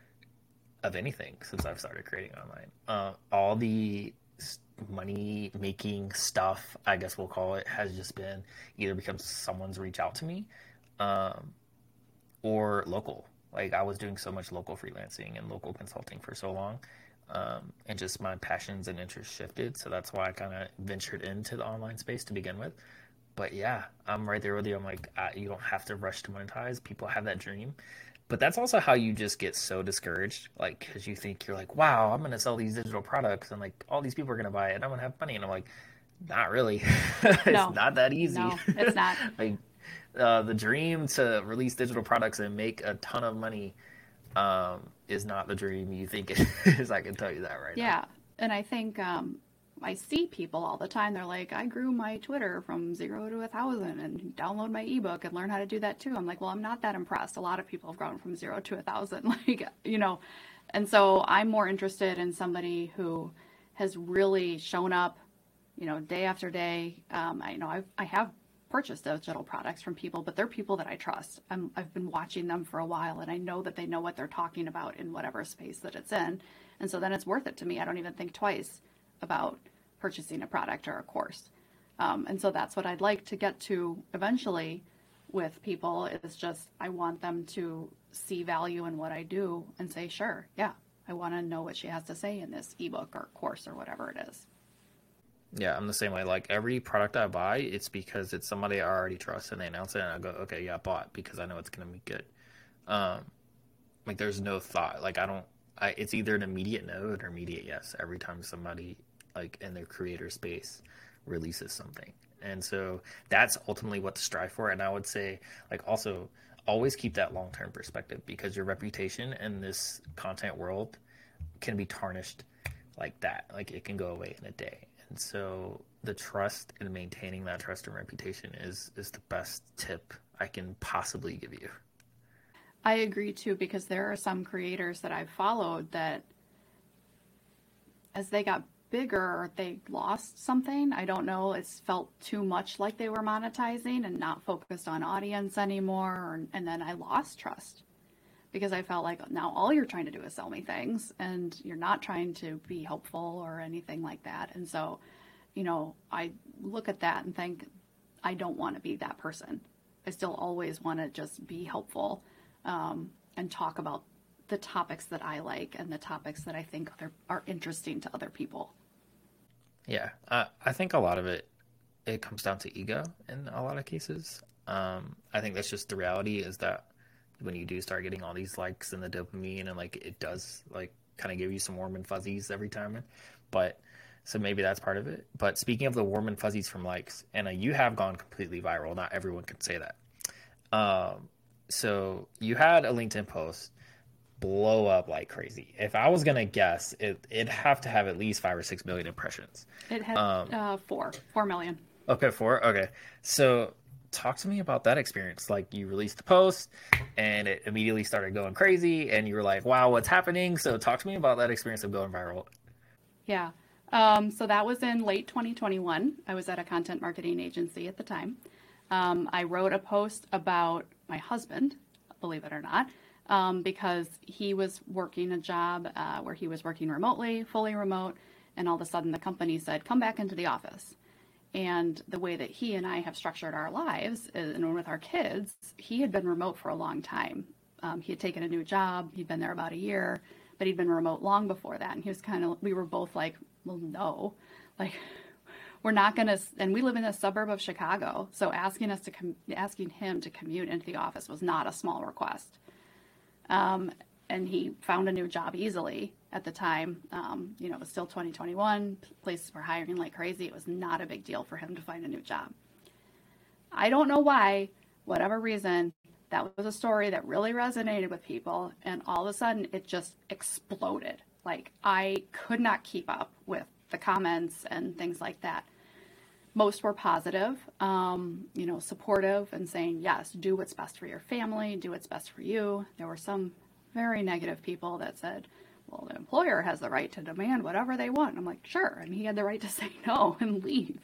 of anything since I've started creating online. Uh, all the money making stuff, I guess we'll call it, has just been either because someone's reach out to me, um, or local. Like I was doing so much local freelancing and local consulting for so long um, and just my passions and interests shifted. So that's why I kind of ventured into the online space to begin with. But yeah, I'm right there with you. I'm like, uh, you don't have to rush to monetize. People have that dream. But that's also how you just get so discouraged, like, because you think you're like, wow, I'm going to sell these digital products and like all these people are going to buy it and I'm going to have money. And I'm like, not really. it's no. not that easy. No, it's not. like, uh, the dream to release digital products and make a ton of money um, is not the dream you think it is. I can tell you that right yeah. now. Yeah. And I think um, I see people all the time. They're like, I grew my Twitter from zero to a thousand and download my ebook and learn how to do that too. I'm like, well, I'm not that impressed. A lot of people have grown from zero to a thousand. Like, you know, and so I'm more interested in somebody who has really shown up, you know, day after day. Um, I you know I've, I have purchase digital products from people, but they're people that I trust. i have been watching them for a while and I know that they know what they're talking about in whatever space that it's in. And so then it's worth it to me. I don't even think twice about purchasing a product or a course. Um, and so that's what I'd like to get to eventually with people is just I want them to see value in what I do and say, sure, yeah, I want to know what she has to say in this ebook or course or whatever it is. Yeah, I'm the same way. Like every product I buy, it's because it's somebody I already trust and they announce it and I go, okay, yeah, I bought because I know it's gonna be good. Um, like there's no thought. Like I don't. I it's either an immediate no or immediate yes every time somebody like in their creator space releases something. And so that's ultimately what to strive for. And I would say, like, also always keep that long term perspective because your reputation in this content world can be tarnished like that. Like it can go away in a day. And so the trust and maintaining that trust and reputation is is the best tip I can possibly give you. I agree too because there are some creators that I've followed that as they got bigger, they lost something. I don't know. It's felt too much like they were monetizing and not focused on audience anymore. And then I lost trust because I felt like now all you're trying to do is sell me things and you're not trying to be helpful or anything like that. And so, you know, I look at that and think, I don't want to be that person. I still always want to just be helpful um, and talk about the topics that I like and the topics that I think are, are interesting to other people. Yeah, uh, I think a lot of it it comes down to ego in a lot of cases. Um, I think that's just the reality is that when you do start getting all these likes and the dopamine and like it does like kind of give you some warm and fuzzies every time, but so maybe that's part of it. But speaking of the warm and fuzzies from likes, Anna, you have gone completely viral. Not everyone can say that. Um, so you had a LinkedIn post blow up like crazy. If I was gonna guess, it it'd have to have at least five or six million impressions. It had um, uh, four, four million. Okay, four. Okay, so talk to me about that experience. Like you released the post, and it immediately started going crazy, and you were like, "Wow, what's happening?" So talk to me about that experience of going viral. Yeah. Um, so that was in late 2021. I was at a content marketing agency at the time. Um, I wrote a post about my husband, believe it or not, um, because he was working a job uh, where he was working remotely, fully remote, and all of a sudden the company said, come back into the office. And the way that he and I have structured our lives and with our kids, he had been remote for a long time. Um, he had taken a new job, he'd been there about a year, but he'd been remote long before that. And he was kind of, we were both like, well, no, like, we're not going to, and we live in a suburb of Chicago. So asking us to, com- asking him to commute into the office was not a small request. Um, and he found a new job easily at the time. Um, you know, it was still 2021. Places were hiring like crazy. It was not a big deal for him to find a new job. I don't know why, whatever reason, that was a story that really resonated with people. And all of a sudden, it just exploded. Like, I could not keep up with the comments and things like that. Most were positive, um, you know, supportive and saying, yes, do what's best for your family, do what's best for you. There were some very negative people that said, well, the employer has the right to demand whatever they want. I'm like, sure. And he had the right to say no and leave.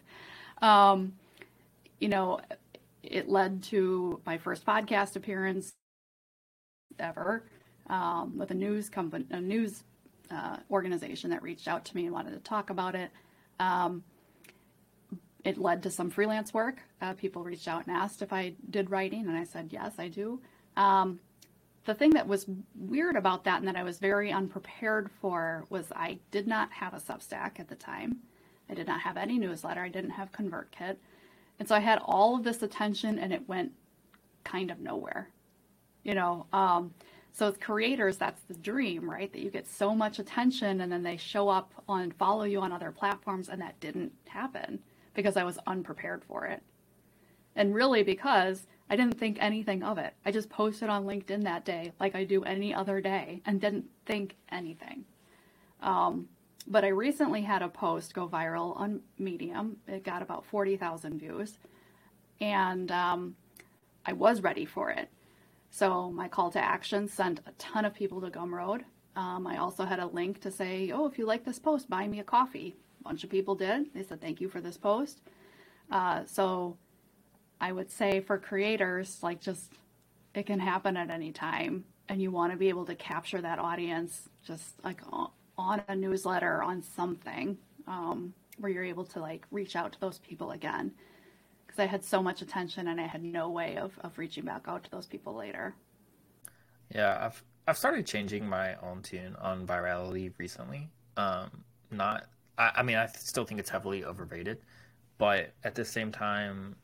Um, you know, it led to my first podcast appearance ever um, with a news company, a news uh, organization that reached out to me and wanted to talk about it. Um, it led to some freelance work. Uh, people reached out and asked if I did writing, and I said, yes, I do. Um, the thing that was weird about that and that I was very unprepared for was I did not have a Substack at the time. I did not have any newsletter. I didn't have ConvertKit. And so I had all of this attention and it went kind of nowhere. You know, um, so as creators, that's the dream, right? That you get so much attention and then they show up on follow you on other platforms and that didn't happen because I was unprepared for it. And really because I didn't think anything of it. I just posted on LinkedIn that day like I do any other day and didn't think anything. Um, but I recently had a post go viral on Medium. It got about 40,000 views. And um, I was ready for it. So my call to action sent a ton of people to Gumroad. Um, I also had a link to say, oh, if you like this post, buy me a coffee A bunch of people did. They said, thank you for this post. Uh, so I would say for creators, like just it can happen at any time. And you want to be able to capture that audience just like on a newsletter, on something um, where you're able to like reach out to those people again. Because I had so much attention and I had no way of, of reaching back out to those people later. Yeah, I've I've started changing my own tune on virality recently. Um, not I, I mean, I still think it's heavily overrated, but at the same time,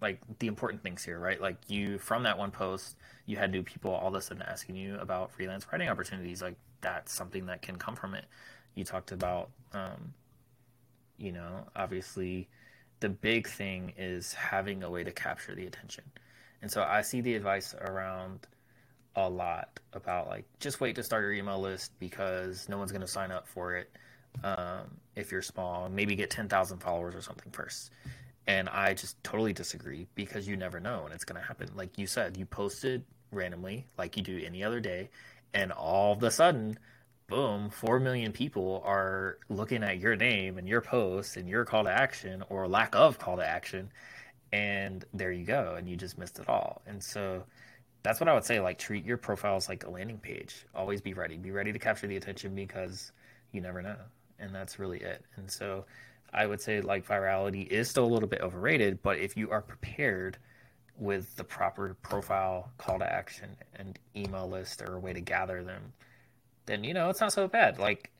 like the important things here, right? Like you from that one post, you had new people all of a sudden asking you about freelance writing opportunities. Like that's something that can come from it. You talked about, um, you know, obviously the big thing is having a way to capture the attention. And so I see the advice around a lot about like just wait to start your email list because no one's going to sign up for it um, if you're small. Maybe get 10,000 followers or something first. And I just totally disagree because you never know and it's going to happen. Like you said, you posted randomly like you do any other day, and all of a sudden, boom, 4 million people are looking at your name and your post and your call to action or lack of call to action. And there you go. And you just missed it all. And so that's what I would say. Like, treat your profiles like a landing page. Always be ready. Be ready to capture the attention because you never know. And that's really it. And so I would say like virality is still a little bit overrated, but if you are prepared with the proper profile, call to action, and email list or a way to gather them, then you know it's not so bad. Like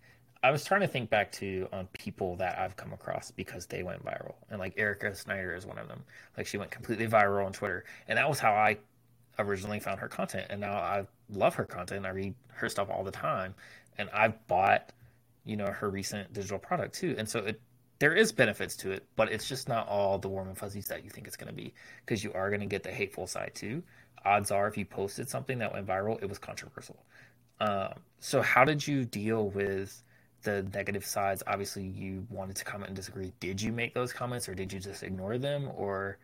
I was trying to think back to on um, people that I've come across because they went viral, and like Erica Schneider is one of them. Like she went completely viral on Twitter, and that was how I originally found her content, and now I love her content. I read her stuff all the time, and I've bought, you know, her recent digital product too, and so it there is benefits to it, but it's just not all the warm and fuzzies that you think it's going to be because you are going to get the hateful side too. Odds are, if you posted something that went viral, it was controversial. Um, so, how did you deal with the negative sides? Obviously, you wanted to comment and disagree. Did you make those comments, or did you just ignore them, or?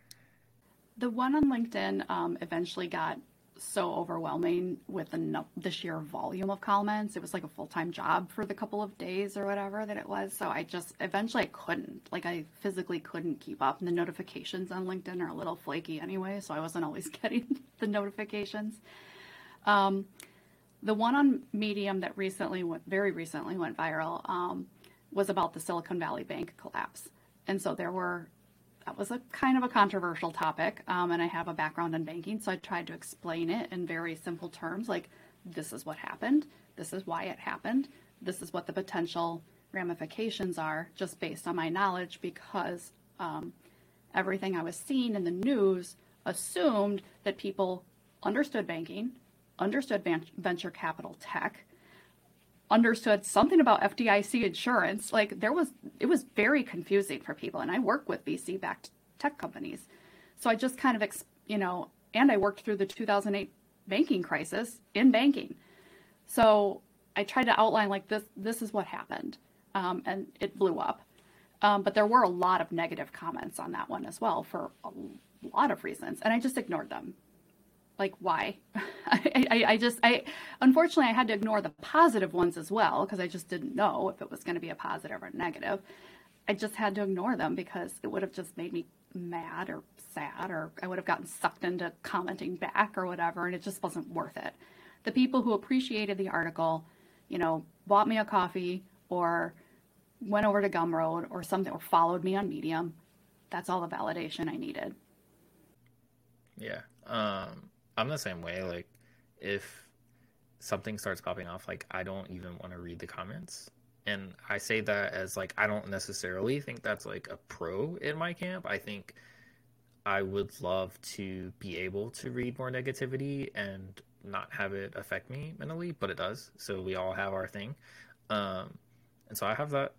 The one on LinkedIn um, eventually got so overwhelming with the, the sheer volume of comments. It was like a full time job for the couple of days or whatever that it was. So I just eventually I couldn't, like, I physically couldn't keep up. And the notifications on LinkedIn are a little flaky anyway, so I wasn't always getting the notifications. Um, the one on Medium that recently went, very recently went viral, um, was about the Silicon Valley Bank collapse. And so there were that was a kind of a controversial topic, um, and I have a background in banking, so I tried to explain it in very simple terms, like this is what happened, this is why it happened, this is what the potential ramifications are, just based on my knowledge, because um, everything I was seeing in the news assumed that people understood banking, understood venture capital tech, understood something about FDIC insurance. Like there was, it was very confusing for people. And I work with VC backed tech companies. So I just kind of, you know, and I worked through the 2008 banking crisis in banking. So I tried to outline like this, this is what happened. Um, and it blew up. Um, but there were a lot of negative comments on that one as well for a lot of reasons. And I just ignored them like why? I, I, I, just i unfortunately i had to ignore the positive ones as well because i just didn't know if it was going to be a positive or a negative. I just had to ignore them because it would have just made me mad or sad or i would have gotten sucked into commenting back or whatever and it just wasn't worth it. The people who appreciated the article you know bought me a coffee or went over to gumroad or something or followed me on medium that's all the validation i needed. Yeah um I'm the same way. Like, if something starts popping off, like I don't even want to read the comments. And I say that as like I don't necessarily think that's like a pro in my camp. I think I would love to be able to read more negativity and not have it affect me mentally, but it does. So we all have our thing. Um, and so I have that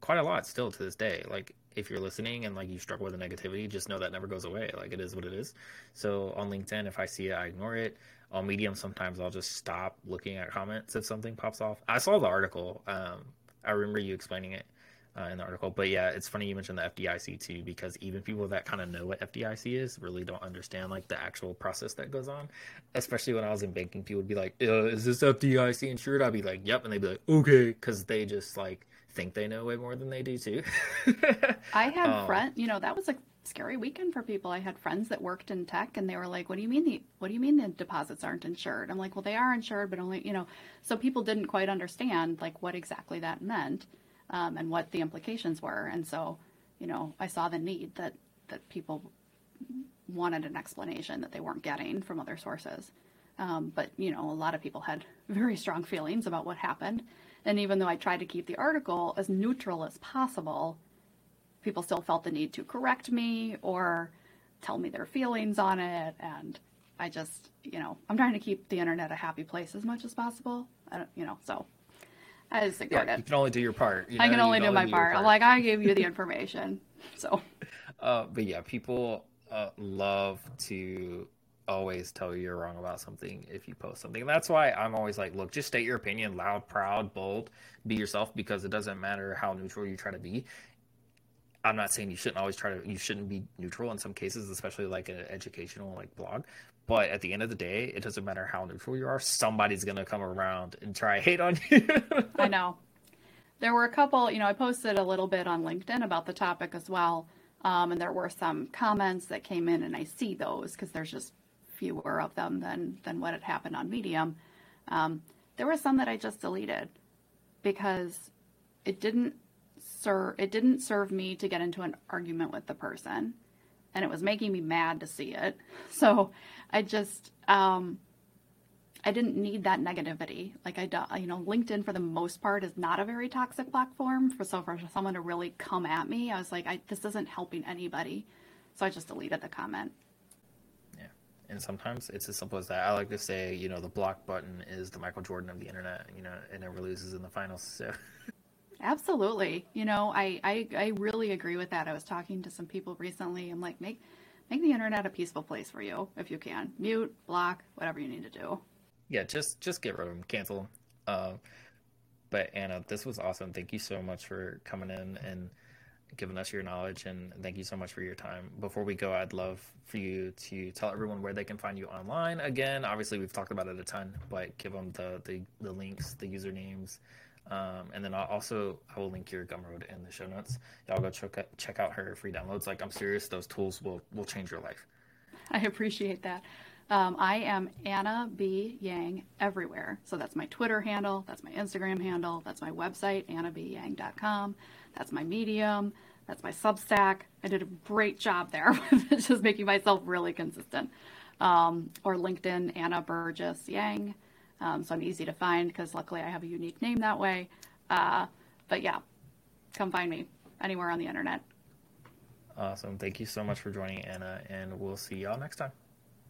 quite a lot still to this day. Like if you're listening and like you struggle with the negativity, just know that never goes away. Like it is what it is. So on LinkedIn, if I see it, I ignore it. On Medium, sometimes I'll just stop looking at comments if something pops off. I saw the article. Um, I remember you explaining it uh, in the article. But yeah, it's funny you mentioned the FDIC too, because even people that kind of know what FDIC is really don't understand like the actual process that goes on. Especially when I was in banking, people would be like, uh, "Is this FDIC insured?" I'd be like, "Yep," and they'd be like, "Okay," because they just like think they know way more than they do too. I had um, friend, you know, that was a scary weekend for people. I had friends that worked in tech and they were like, "What do you mean the what do you mean the deposits aren't insured?" I'm like, "Well, they are insured, but only, you know." So people didn't quite understand like what exactly that meant um, and what the implications were. And so, you know, I saw the need that that people wanted an explanation that they weren't getting from other sources. Um, but, you know, a lot of people had very strong feelings about what happened. And even though I tried to keep the article as neutral as possible, people still felt the need to correct me or tell me their feelings on it. And I just, you know, I'm trying to keep the internet a happy place as much as possible. I don't, you know, so I just ignored yeah, it. You can only do your part. You know? I can only can do only my part. part. Like, I gave you the information. so, uh, but yeah, people uh, love to always tell you you're wrong about something if you post something. And that's why I'm always like, look, just state your opinion loud, proud, bold, be yourself because it doesn't matter how neutral you try to be. I'm not saying you shouldn't always try to you shouldn't be neutral in some cases, especially like an educational like blog. But at the end of the day, it doesn't matter how neutral you are, somebody's gonna come around and try hate on you. I know. There were a couple, you know, I posted a little bit on LinkedIn about the topic as well. Um, and there were some comments that came in, and I see those because there's just fewer of them than than what had happened on Medium. Um, there were some that I just deleted because it didn't serve it didn't serve me to get into an argument with the person, and it was making me mad to see it. So I just um, I didn't need that negativity. Like I, you know, LinkedIn for the most part is not a very toxic platform. For so for someone to really come at me, I was like, I, this isn't helping anybody. So I just deleted the comment and sometimes it's as simple as that. I like to say, you know, the block button is the Michael Jordan of the internet, you know, it never loses in the finals. So. Absolutely. You know, I, I, I really agree with that. I was talking to some people recently. I'm like, make make the internet a peaceful place for you if you can. Mute, block, whatever you need to do. Yeah, just just get rid of them, cancel them. Uh, but Anna, this was awesome. Thank you so much for coming in and giving us your knowledge and thank you so much for your time. Before we go, I'd love for you to tell everyone where they can find you online. Again, obviously we've talked about it a ton, but give them the the, the links, the usernames, um, and then I'll also I will link your Gumroad in the show notes. Y'all go check out, check out her free downloads. Like I'm serious, those tools will will change your life. I appreciate that. Um, I am Anna B. Yang everywhere. So that's my Twitter handle, that's my Instagram handle, that's my website, annabyang.com. That's my Medium. That's my Substack. I did a great job there with just making myself really consistent. Um, or LinkedIn, Anna Burgess Yang. Um, so I'm easy to find because luckily I have a unique name that way. Uh, but yeah, come find me anywhere on the internet. Awesome. Thank you so much for joining, Anna, and we'll see y'all next time.